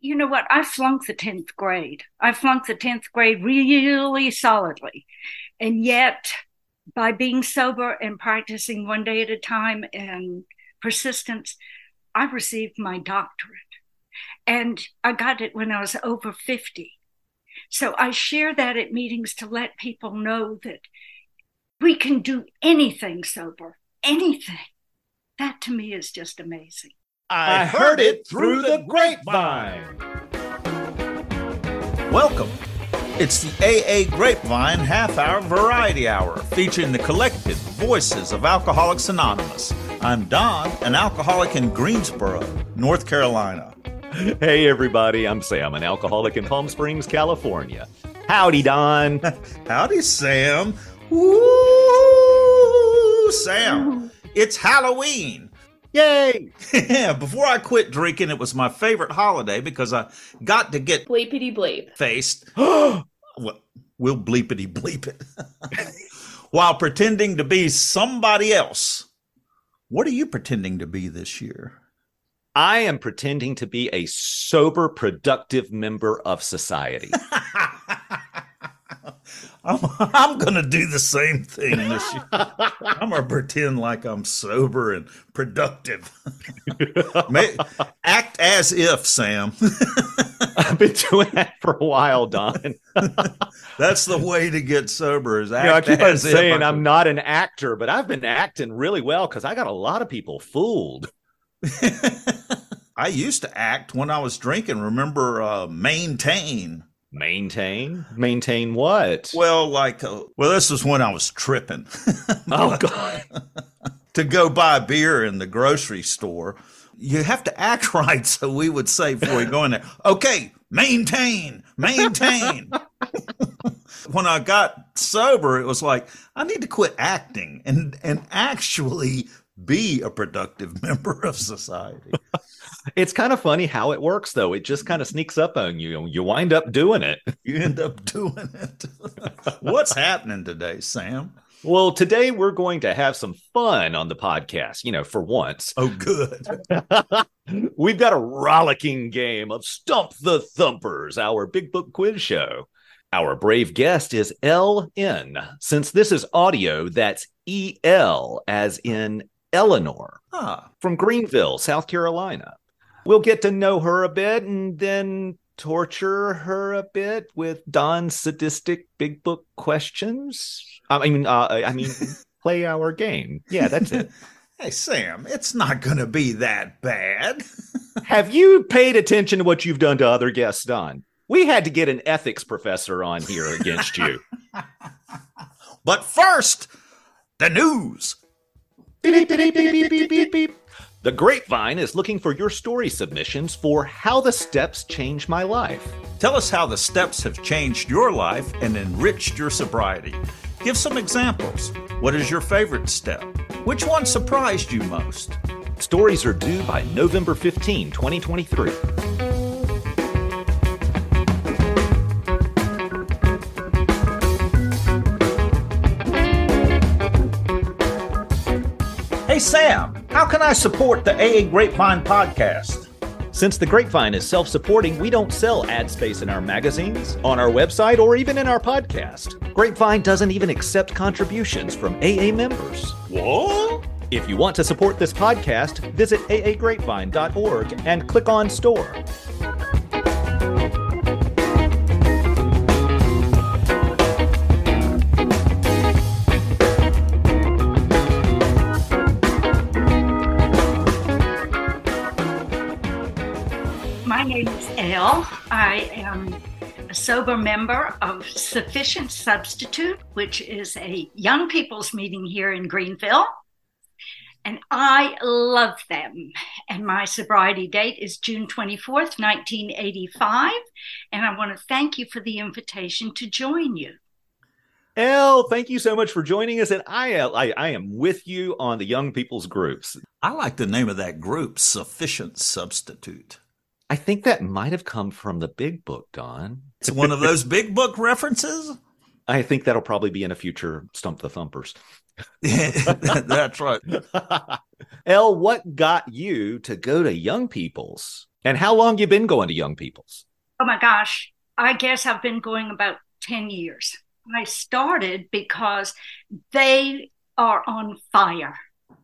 You know what? I flunked the 10th grade. I flunked the 10th grade really solidly. And yet, by being sober and practicing one day at a time and persistence, I received my doctorate. And I got it when I was over 50. So I share that at meetings to let people know that we can do anything sober, anything. That to me is just amazing. I heard it through the grapevine. Welcome. It's the AA Grapevine Half Hour Variety Hour featuring the collected voices of Alcoholics Anonymous. I'm Don, an alcoholic in Greensboro, North Carolina. Hey, everybody, I'm Sam, an alcoholic in Palm Springs, California. Howdy, Don. Howdy, Sam. Woo, Sam. It's Halloween. Yay! Before I quit drinking, it was my favorite holiday because I got to get bleepity bleep faced. well, we'll bleepity bleep it while pretending to be somebody else. What are you pretending to be this year? I am pretending to be a sober, productive member of society. I'm, I'm going to do the same thing this year. I'm going to pretend like I'm sober and productive. May, act as if, Sam. I've been doing that for a while, Don. That's the way to get sober. Is act you know, I keep on saying I'm not an actor, but I've been acting really well because I got a lot of people fooled. I used to act when I was drinking. Remember, uh, maintain. Maintain? Maintain what? Well, like, uh, well, this was when I was tripping. oh, God. to go buy beer in the grocery store, you have to act right. So we would say before we go in there, okay, maintain, maintain. when I got sober, it was like, I need to quit acting and, and actually be a productive member of society. It's kind of funny how it works, though. It just kind of sneaks up on you. You wind up doing it. You end up doing it. What's happening today, Sam? Well, today we're going to have some fun on the podcast, you know, for once. Oh, good. We've got a rollicking game of Stump the Thumpers, our big book quiz show. Our brave guest is LN. Since this is audio, that's EL, as in Eleanor, Ah, from Greenville, South Carolina. We'll get to know her a bit and then torture her a bit with Don's sadistic big book questions. I mean, uh, I mean, play our game. Yeah, that's it. hey, Sam, it's not going to be that bad. Have you paid attention to what you've done to other guests, Don? We had to get an ethics professor on here against you. But first, the news. Beep, beep, beep, The Grapevine is looking for your story submissions for How the Steps Changed My Life. Tell us how the steps have changed your life and enriched your sobriety. Give some examples. What is your favorite step? Which one surprised you most? Stories are due by November 15, 2023. Hey, Sam, how can I support the AA Grapevine podcast? Since the Grapevine is self supporting, we don't sell ad space in our magazines, on our website, or even in our podcast. Grapevine doesn't even accept contributions from AA members. What? If you want to support this podcast, visit aagrapevine.org and click on store. Is El. I am a sober member of Sufficient Substitute, which is a young people's meeting here in Greenville. And I love them. And my sobriety date is June 24th, 1985. And I want to thank you for the invitation to join you. El, thank you so much for joining us. And I, I, I am with you on the young people's groups. I like the name of that group, Sufficient Substitute. I think that might have come from the big book, Don. It's one of those big book references. I think that'll probably be in a future Stump the Thumpers. That's right. El, what got you to go to young people's And how long you been going to Young People's? Oh my gosh, I guess I've been going about 10 years. I started because they are on fire.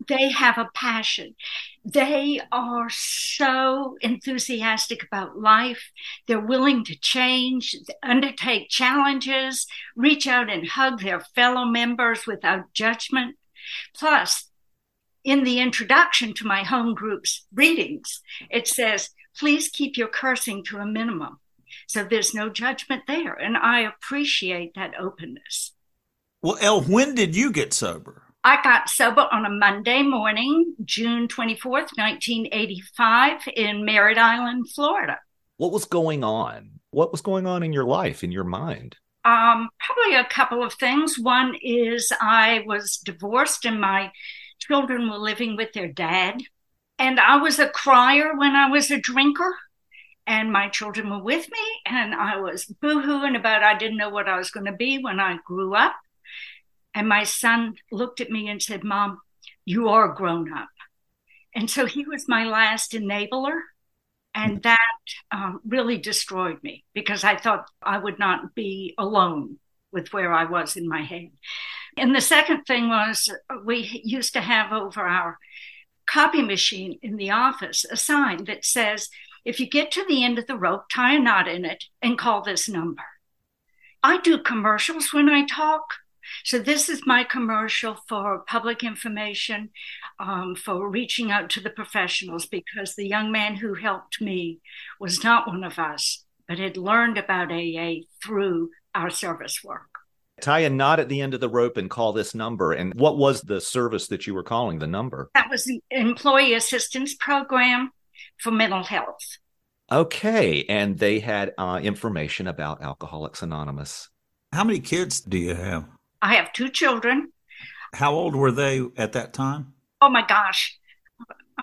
They have a passion. They are so enthusiastic about life. They're willing to change, undertake challenges, reach out and hug their fellow members without judgment. Plus, in the introduction to my home group's readings, it says, please keep your cursing to a minimum. So there's no judgment there. And I appreciate that openness. Well, El, when did you get sober? I got sober on a Monday morning, June 24th, 1985, in Merritt Island, Florida. What was going on? What was going on in your life, in your mind? Um, probably a couple of things. One is I was divorced and my children were living with their dad. And I was a crier when I was a drinker. And my children were with me. And I was boohooing about I didn't know what I was going to be when I grew up. And my son looked at me and said, Mom, you are grown up. And so he was my last enabler. And that um, really destroyed me because I thought I would not be alone with where I was in my head. And the second thing was we used to have over our copy machine in the office a sign that says, if you get to the end of the rope, tie a knot in it and call this number. I do commercials when I talk. So, this is my commercial for public information, um, for reaching out to the professionals, because the young man who helped me was not one of us, but had learned about AA through our service work. Tie a knot at the end of the rope and call this number. And what was the service that you were calling the number? That was the Employee Assistance Program for Mental Health. Okay. And they had uh, information about Alcoholics Anonymous. How many kids do you have? I have two children. How old were they at that time? Oh my gosh.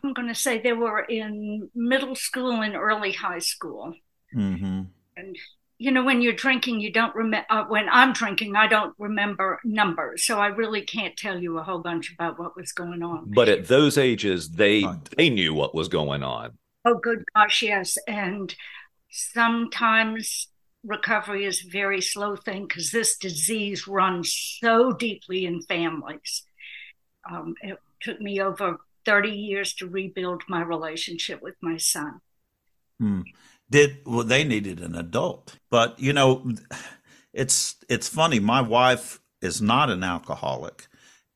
I'm going to say they were in middle school and early high school. Mm-hmm. And you know, when you're drinking, you don't remember. Uh, when I'm drinking, I don't remember numbers, so I really can't tell you a whole bunch about what was going on. But at those ages, they they knew what was going on. Oh, good gosh, yes. And sometimes recovery is a very slow thing because this disease runs so deeply in families. Um, it took me over 30 years to rebuild my relationship with my son. Hmm did well they needed an adult but you know it's it's funny my wife is not an alcoholic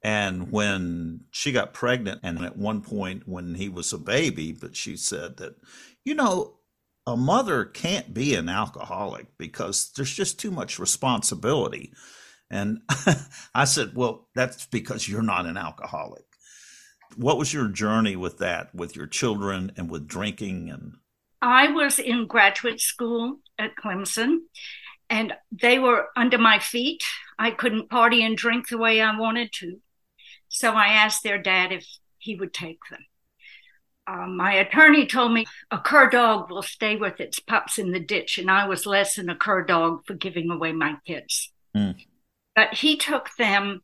and when she got pregnant and at one point when he was a baby but she said that you know a mother can't be an alcoholic because there's just too much responsibility and i said well that's because you're not an alcoholic what was your journey with that with your children and with drinking and I was in graduate school at Clemson and they were under my feet. I couldn't party and drink the way I wanted to. So I asked their dad if he would take them. Um, my attorney told me a cur dog will stay with its pups in the ditch, and I was less than a cur dog for giving away my kids. Mm. But he took them,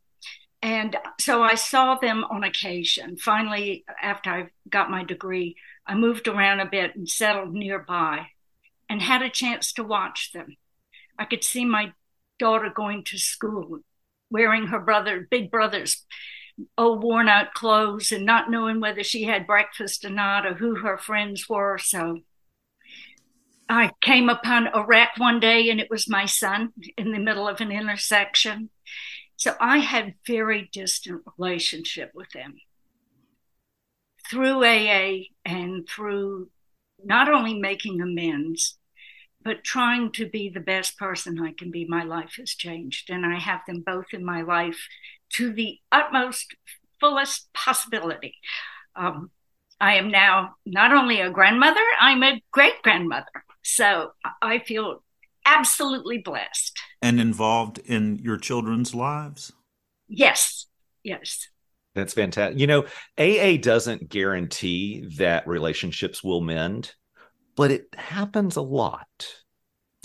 and so I saw them on occasion. Finally, after I got my degree, I moved around a bit and settled nearby and had a chance to watch them. I could see my daughter going to school, wearing her brother, big brother's old worn out clothes and not knowing whether she had breakfast or not or who her friends were. So I came upon a wreck one day and it was my son in the middle of an intersection. So I had very distant relationship with them through AA and through not only making amends, but trying to be the best person I can be, my life has changed. And I have them both in my life to the utmost, fullest possibility. Um, I am now not only a grandmother, I'm a great grandmother. So I feel absolutely blessed. And involved in your children's lives? Yes, yes. That's fantastic. You know, AA doesn't guarantee that relationships will mend, but it happens a lot.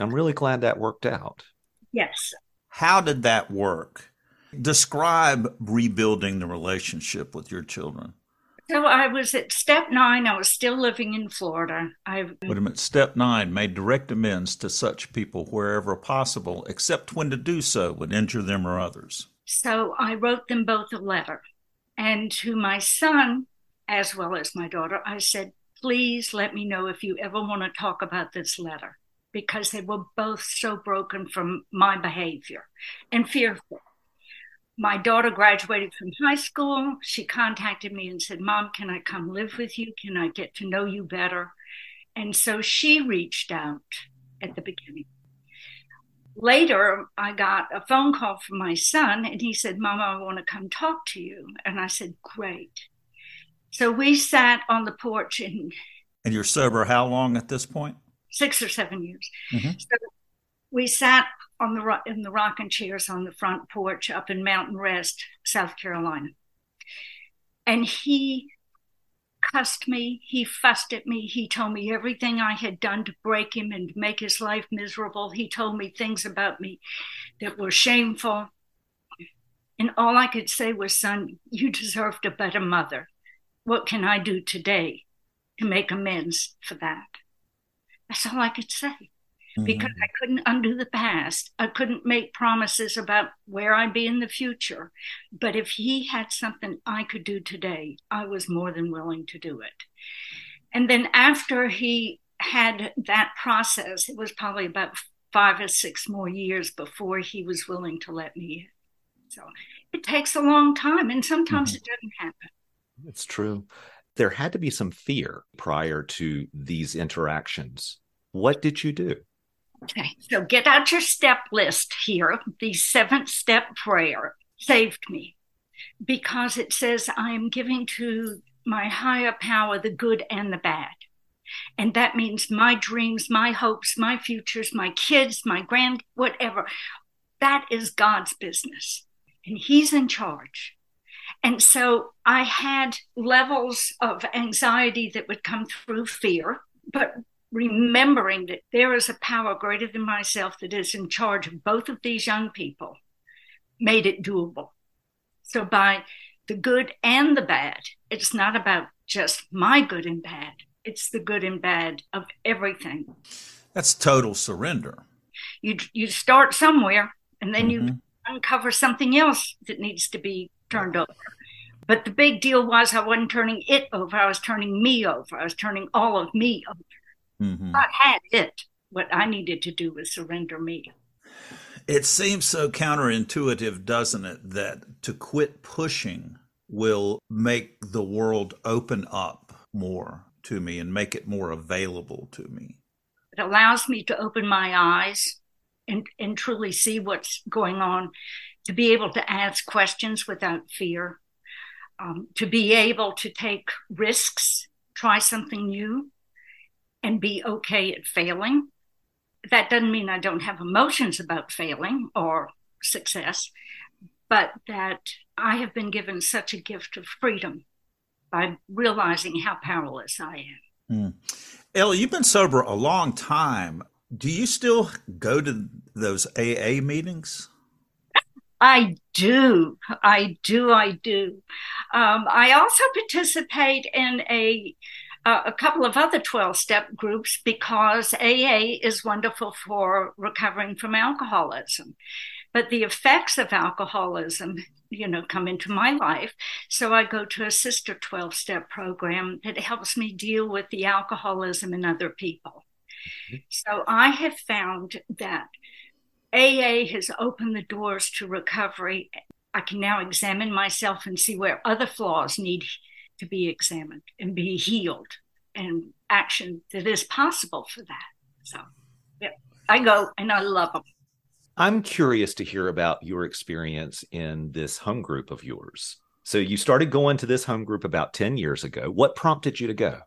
I'm really glad that worked out. Yes. How did that work? Describe rebuilding the relationship with your children. So I was at step nine. I was still living in Florida. I wait a minute. Step nine made direct amends to such people wherever possible, except when to do so would injure them or others. So I wrote them both a letter, and to my son as well as my daughter, I said, "Please let me know if you ever want to talk about this letter." Because they were both so broken from my behavior and fearful my daughter graduated from high school. She contacted me and said, Mom, can I come live with you? Can I get to know you better? And so she reached out at the beginning. Later, I got a phone call from my son, and he said, Mama, I want to come talk to you. And I said, Great. So we sat on the porch and And you're sober how long at this point? Six or seven years. Mm-hmm. So we sat on the in the rocking chairs on the front porch up in Mountain Rest, South Carolina. And he cussed me, he fussed at me, he told me everything I had done to break him and make his life miserable. He told me things about me that were shameful. And all I could say was, son, you deserved a better mother. What can I do today to make amends for that? That's all I could say because mm-hmm. I couldn't undo the past. I couldn't make promises about where I'd be in the future. But if he had something I could do today, I was more than willing to do it. And then after he had that process, it was probably about five or six more years before he was willing to let me in. So it takes a long time, and sometimes mm-hmm. it doesn't happen. It's true. There had to be some fear prior to these interactions. What did you do? Okay, so get out your step list here. The seventh step prayer saved me because it says, I am giving to my higher power the good and the bad. And that means my dreams, my hopes, my futures, my kids, my grand, whatever. That is God's business. And He's in charge. And so I had levels of anxiety that would come through fear, but remembering that there is a power greater than myself that is in charge of both of these young people made it doable. So, by the good and the bad, it's not about just my good and bad, it's the good and bad of everything. That's total surrender. You, you start somewhere and then mm-hmm. you uncover something else that needs to be turned over. But the big deal was I wasn't turning it over, I was turning me over. I was turning all of me over. Mm-hmm. I had it. What I needed to do was surrender me. It seems so counterintuitive, doesn't it, that to quit pushing will make the world open up more to me and make it more available to me. It allows me to open my eyes and, and truly see what's going on, to be able to ask questions without fear, um, to be able to take risks, try something new, and be okay at failing. That doesn't mean I don't have emotions about failing or success, but that I have been given such a gift of freedom by realizing how powerless I am. Mm. Ellie, you've been sober a long time. Do you still go to those AA meetings? I do. I do. I do. Um, I also participate in a uh, a couple of other 12 step groups because AA is wonderful for recovering from alcoholism. But the effects of alcoholism, you know, come into my life. So I go to a sister 12 step program that helps me deal with the alcoholism in other people. Mm-hmm. So I have found that AA has opened the doors to recovery. I can now examine myself and see where other flaws need to be examined and be healed and action that is possible for that. So, yeah, I go and I love them. I'm curious to hear about your experience in this home group of yours. So, you started going to this home group about 10 years ago. What prompted you to go?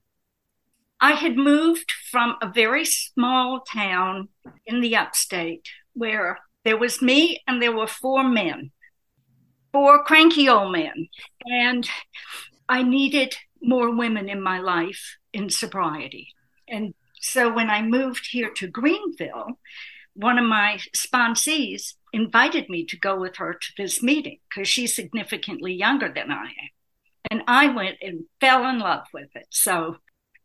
I had moved from a very small town in the upstate where there was me and there were four men, four cranky old men. And I needed more women in my life in sobriety. And so when I moved here to Greenville, one of my sponsees invited me to go with her to this meeting because she's significantly younger than I am. And I went and fell in love with it. So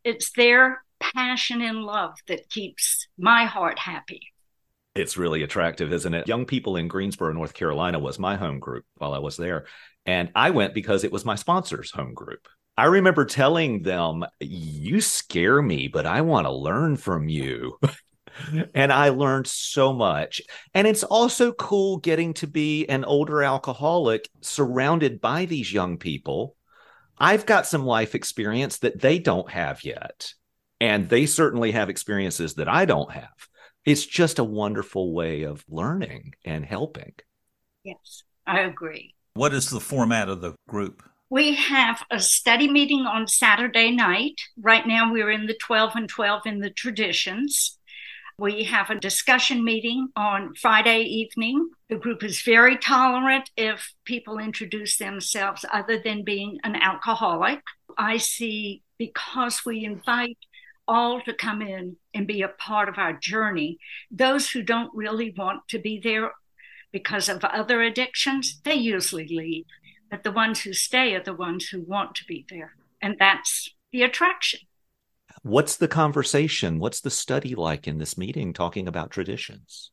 it's their passion and love that keeps my heart happy. It's really attractive, isn't it? Young People in Greensboro, North Carolina was my home group while I was there. And I went because it was my sponsor's home group. I remember telling them, You scare me, but I want to learn from you. and I learned so much. And it's also cool getting to be an older alcoholic surrounded by these young people. I've got some life experience that they don't have yet. And they certainly have experiences that I don't have. It's just a wonderful way of learning and helping. Yes, I agree. What is the format of the group? We have a study meeting on Saturday night. Right now, we're in the 12 and 12 in the traditions. We have a discussion meeting on Friday evening. The group is very tolerant if people introduce themselves other than being an alcoholic. I see because we invite all to come in and be a part of our journey, those who don't really want to be there because of other addictions, they usually leave. But the ones who stay are the ones who want to be there. And that's the attraction. What's the conversation? What's the study like in this meeting talking about traditions?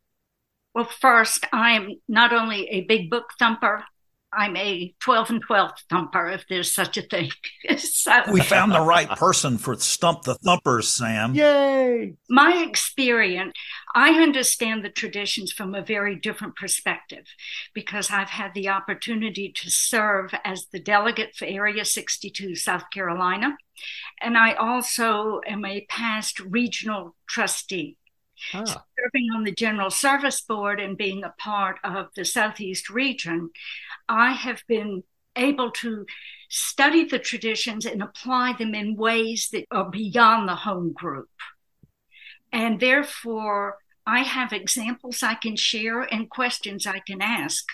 Well, first, I am not only a big book thumper, I'm a 12 and 12 thumper, if there's such a thing. so, we found the right person for Stump the Thumpers, Sam. Yay! My experience, I understand the traditions from a very different perspective because I've had the opportunity to serve as the delegate for Area 62, South Carolina. And I also am a past regional trustee. Ah. Serving on the General Service Board and being a part of the Southeast region, I have been able to study the traditions and apply them in ways that are beyond the home group. And therefore, I have examples I can share and questions I can ask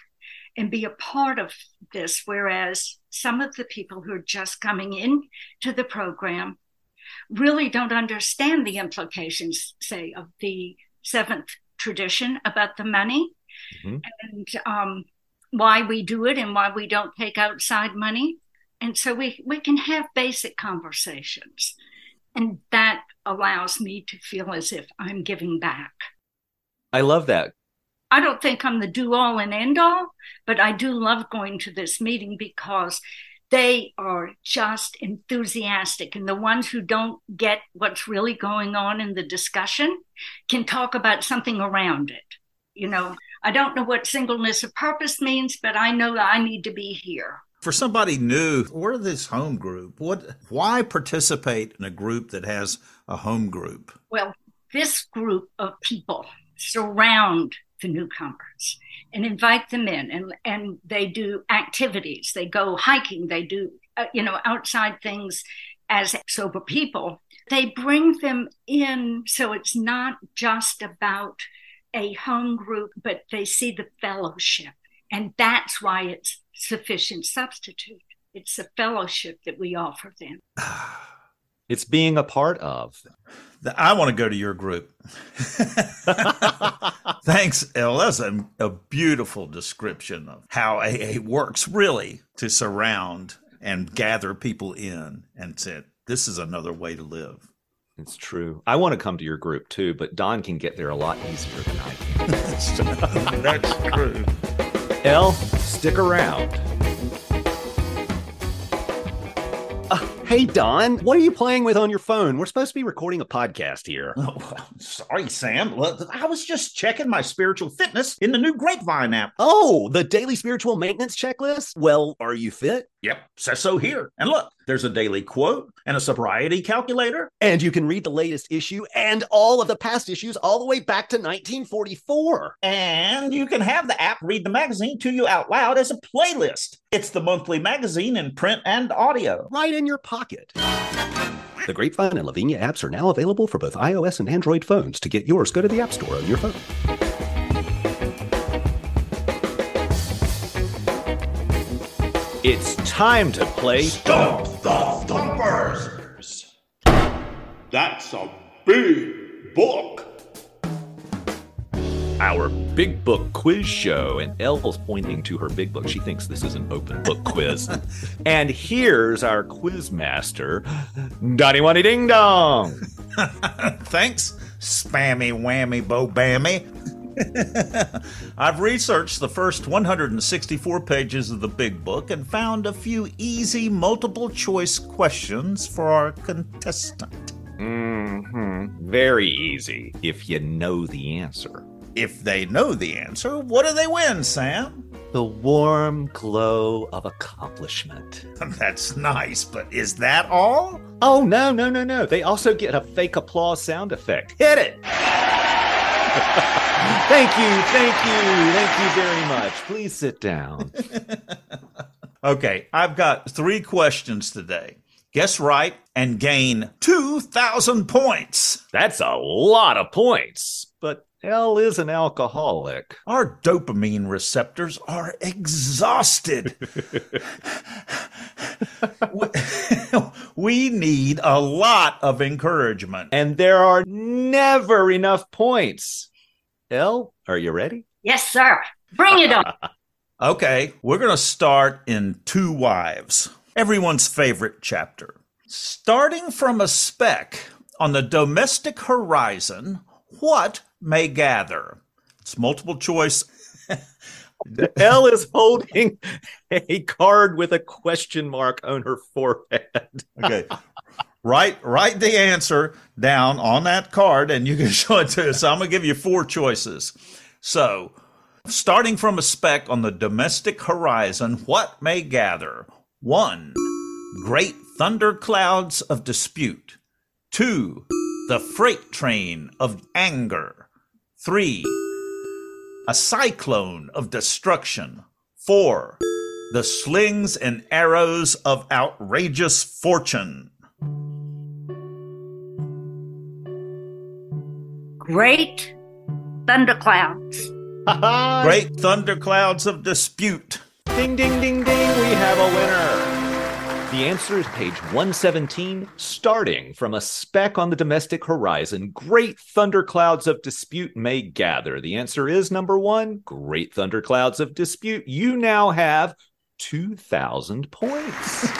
and be a part of this. Whereas some of the people who are just coming in to the program really don't understand the implications, say, of the seventh tradition about the money. Mm-hmm. And um, why we do it and why we don't take outside money. And so we, we can have basic conversations. And that allows me to feel as if I'm giving back. I love that. I don't think I'm the do all and end all, but I do love going to this meeting because they are just enthusiastic. And the ones who don't get what's really going on in the discussion can talk about something around it. You know, I don't know what singleness of purpose means, but I know that I need to be here. For somebody new, we're this home group. What why participate in a group that has a home group? Well, this group of people surround the newcomers and invite them in and and they do activities they go hiking they do uh, you know outside things as sober people they bring them in so it's not just about a home group, but they see the fellowship. And that's why it's sufficient substitute. It's the fellowship that we offer them. It's being a part of. I want to go to your group. Thanks, El. That's a, a beautiful description of how AA works, really, to surround and gather people in and said, this is another way to live. It's true. I want to come to your group too, but Don can get there a lot easier than I can. That's true. El, stick around. Hey, Don, what are you playing with on your phone? We're supposed to be recording a podcast here. Oh, sorry, Sam. I was just checking my spiritual fitness in the new Grapevine app. Oh, the daily spiritual maintenance checklist? Well, are you fit? Yep, says so here. And look, there's a daily quote and a sobriety calculator. And you can read the latest issue and all of the past issues all the way back to 1944. And you can have the app read the magazine to you out loud as a playlist. It's the monthly magazine in print and audio. Right in your pocket. The Grapevine and La Viña apps are now available for both iOS and Android phones. To get yours, go to the App Store on your phone. It's time to play Stump the Thumpers. That's a big book. our big book quiz show. And El's pointing to her big book. She thinks this is an open book quiz. and here's our quiz master, Donny Wanny Ding Dong. Thanks, spammy whammy bo bammy. I've researched the first 164 pages of the big book and found a few easy multiple choice questions for our contestant. Mm-hmm. Very easy if you know the answer. If they know the answer, what do they win, Sam? The warm glow of accomplishment. That's nice, but is that all? Oh, no, no, no, no. They also get a fake applause sound effect. Hit it! Thank you, thank you, thank you very much. Please sit down. okay, I've got three questions today. Guess right and gain 2,000 points. That's a lot of points, but El is an alcoholic. Our dopamine receptors are exhausted. we need a lot of encouragement. And there are never enough points. El, are you ready? Yes, sir. Bring it on. okay, we're going to start in To Wives, everyone's favorite chapter. Starting from a speck on the domestic horizon, what may gather? It's multiple choice. El is holding a card with a question mark on her forehead. okay. Write write the answer down on that card and you can show it to us. So I'm gonna give you four choices. So starting from a speck on the domestic horizon, what may gather? One, great thunderclouds of dispute. Two, the freight train of anger. Three, a cyclone of destruction. Four, the slings and arrows of outrageous fortune. Great thunderclouds. Great thunderclouds of dispute. Ding, ding, ding, ding. We have a winner. The answer is page 117, starting from a speck on the domestic horizon. Great thunderclouds of dispute may gather. The answer is number one, great thunderclouds of dispute. You now have 2,000 points.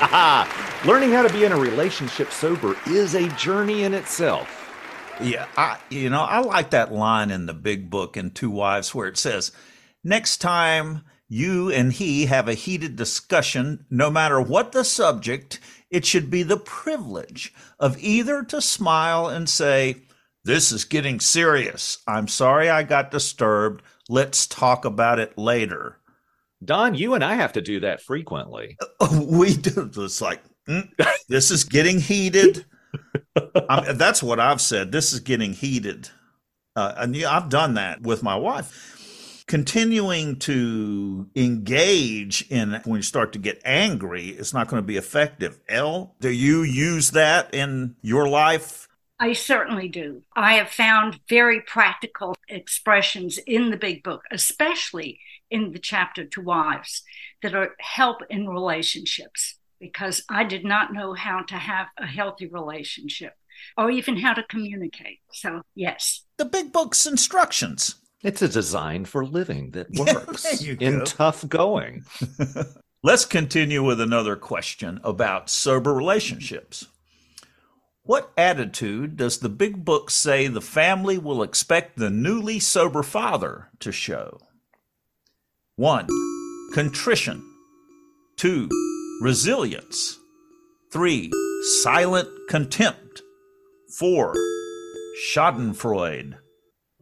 Learning how to be in a relationship sober is a journey in itself. Yeah, I you know, I like that line in the big book in To Wives where it says, "Next time you and he have a heated discussion, no matter what the subject, it should be the privilege of either to smile and say, "This is getting serious. I'm sorry I got disturbed. Let's talk about it later." Don, you and I have to do that frequently. we do. It's like, mm, this is getting heated. That's what I've said. This is getting heated. Uh, and yeah, I've done that with my wife. Continuing to engage in when you start to get angry, it's not going to be effective. El, do you use that in your life? I certainly do. I have found very practical expressions in the big book, especially in the chapter to wives, that are help in relationships because I did not know how to have a healthy relationship or even how to communicate. So, yes. The big book's instructions. It's a design for living that works in tough going. Let's continue with another question about sober relationships. What attitude does the big book say the family will expect the newly sober father to show? One, contrition. Two, resilience. Three, silent contempt. Four, Schadenfreude.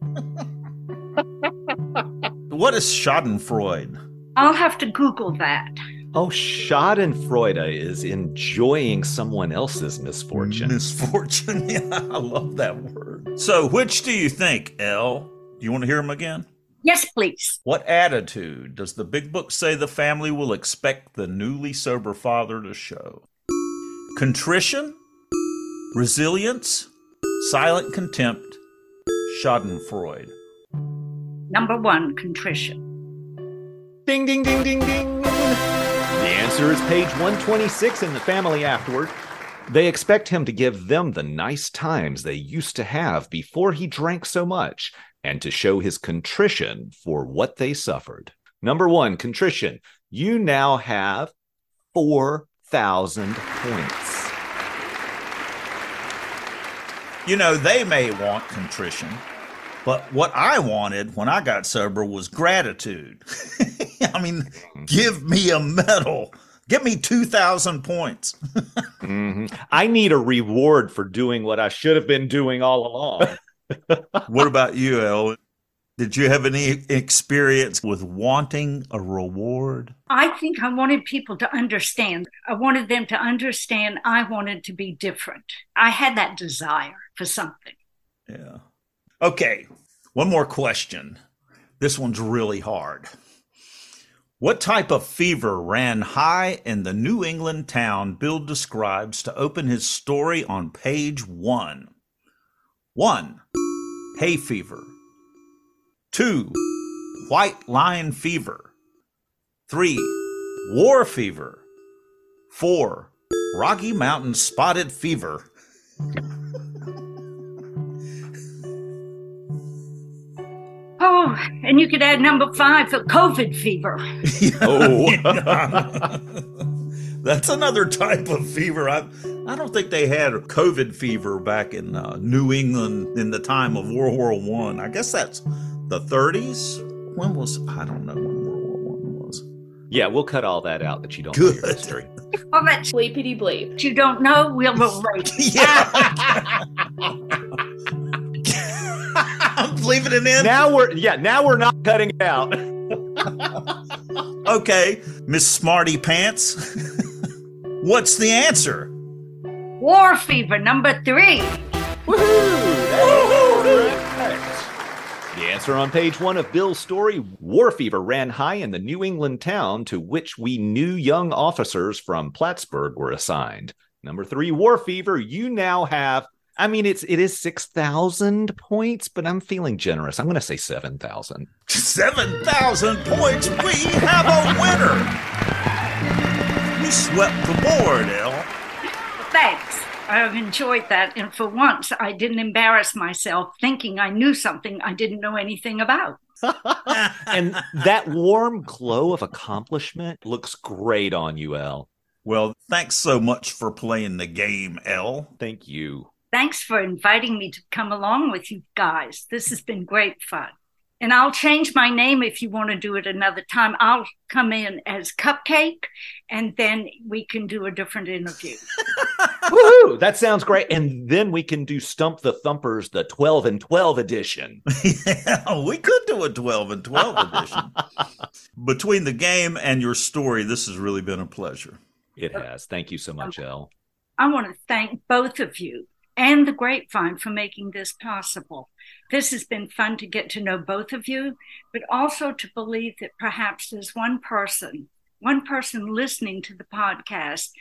what is Schadenfreude? I'll have to Google that. Oh, Schadenfreude is enjoying someone else's misfortune. Misfortune. Yeah, I love that word. So, which do you think, El? Do you want to hear them again? Yes, please. What attitude does the big book say the family will expect the newly sober father to show? Contrition, resilience, silent contempt, Schadenfreude. Number one, contrition. Ding, ding, ding, ding, ding. The answer is page 126 in the family afterward. They expect him to give them the nice times they used to have before he drank so much. And to show his contrition for what they suffered. Number one, contrition. You now have 4,000 points. You know, they may want contrition, but what I wanted when I got sober was gratitude. I mean, give me a medal. Give me 2,000 points. hmm I need a reward for doing what I should have been doing all along. What about you, El? Did you have any experience with wanting a reward? I think I wanted people to understand. I wanted them to understand I wanted to be different. I had that desire for something. Yeah. Okay. One more question. This one's really hard. What type of fever ran high in the New England town Bill describes to open his story on page one? One, hay fever. Two, white line fever. Three, war fever. Four, Rocky Mountain spotted fever. Oh, and you could add number five for COVID fever. Oh. That's another type of fever. I, I don't think they had COVID fever back in uh, New England in the time of World War One. I. I guess that's the 30s. When was I don't know when World War One was. yeah, we'll cut all that out that you don't know your Good. history. All that sh- Bleepity bleep. you don't know, we'll relate. Yeah. I'm leaving it in. Now we're yeah, now we're not cutting it out. Okay, Miss Smarty Pants. What's the answer? War fever number three. The answer on page one of Bill's story War fever ran high in the New England town to which we new young officers from Plattsburgh were assigned. Number three, war fever. You now have, I mean, it's it is six thousand points, but I'm feeling generous. I'm going to say seven thousand. 7,000 points. We have a winner. You swept the board, El. Thanks. I've enjoyed that. And for once, I didn't embarrass myself thinking I knew something I didn't know anything about. and that warm glow of accomplishment looks great on you, El. Well, thanks so much for playing the game, El. Thank you. Thanks for inviting me to come along with you guys. This has been great fun. And I'll change my name if you want to do it another time. I'll come in as Cupcake and then we can do a different interview. Woohoo! That sounds great. And then we can do Stump the Thumpers, the 12 and 12 edition. yeah, we could do a 12 and 12 edition. Between the game and your story, this has really been a pleasure. It has. Thank you so much, El. I want to thank both of you and the Grapevine for making this possible. This has been fun to get to know both of you, but also to believe that perhaps there's one person, one person listening to the podcast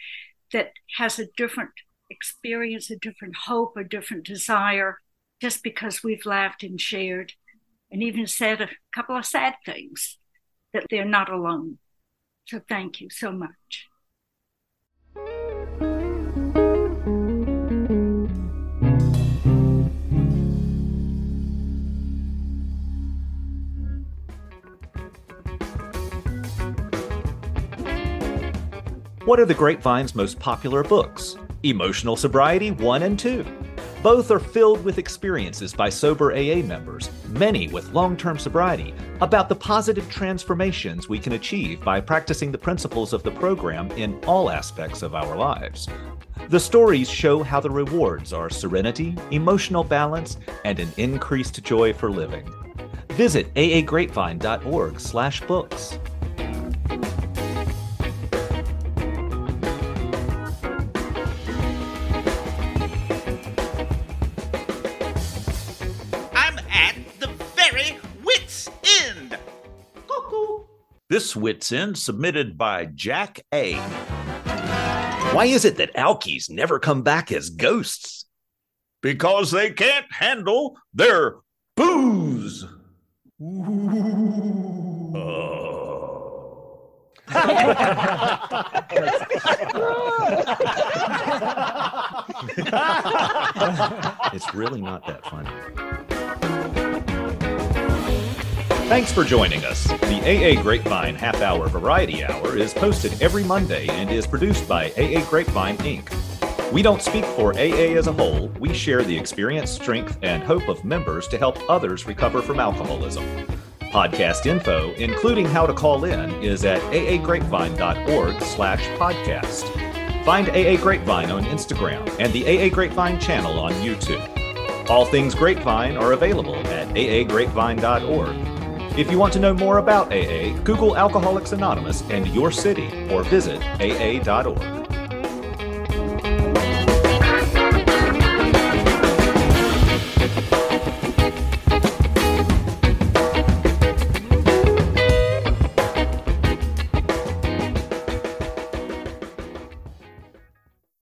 that has a different experience, a different hope, a different desire, just because we've laughed and shared and even said a couple of sad things, that they're not alone. So thank you so much. What are the Grapevine's most popular books? Emotional Sobriety 1 and 2. Both are filled with experiences by sober AA members, many with long term sobriety, about the positive transformations we can achieve by practicing the principles of the program in all aspects of our lives. The stories show how the rewards are serenity, emotional balance, and an increased joy for living. Visit aagrapevine.org/books. Wit's end submitted by Jack A. Why is it that alkies never come back as ghosts? Because they can't handle their booze. it's really not that funny. Thanks for joining us. The AA Grapevine Half Hour Variety Hour is posted every Monday and is produced by AA Grapevine Inc. We don't speak for AA as a whole, we share the experience, strength, and hope of members to help others recover from alcoholism. Podcast info, including how to call in, is at aagrapevine.org slash podcast. Find AA Grapevine on Instagram and the AA Grapevine channel on YouTube. All things Grapevine are available at aagrapevine.org. If you want to know more about AA, Google Alcoholics Anonymous and your city or visit aa.org.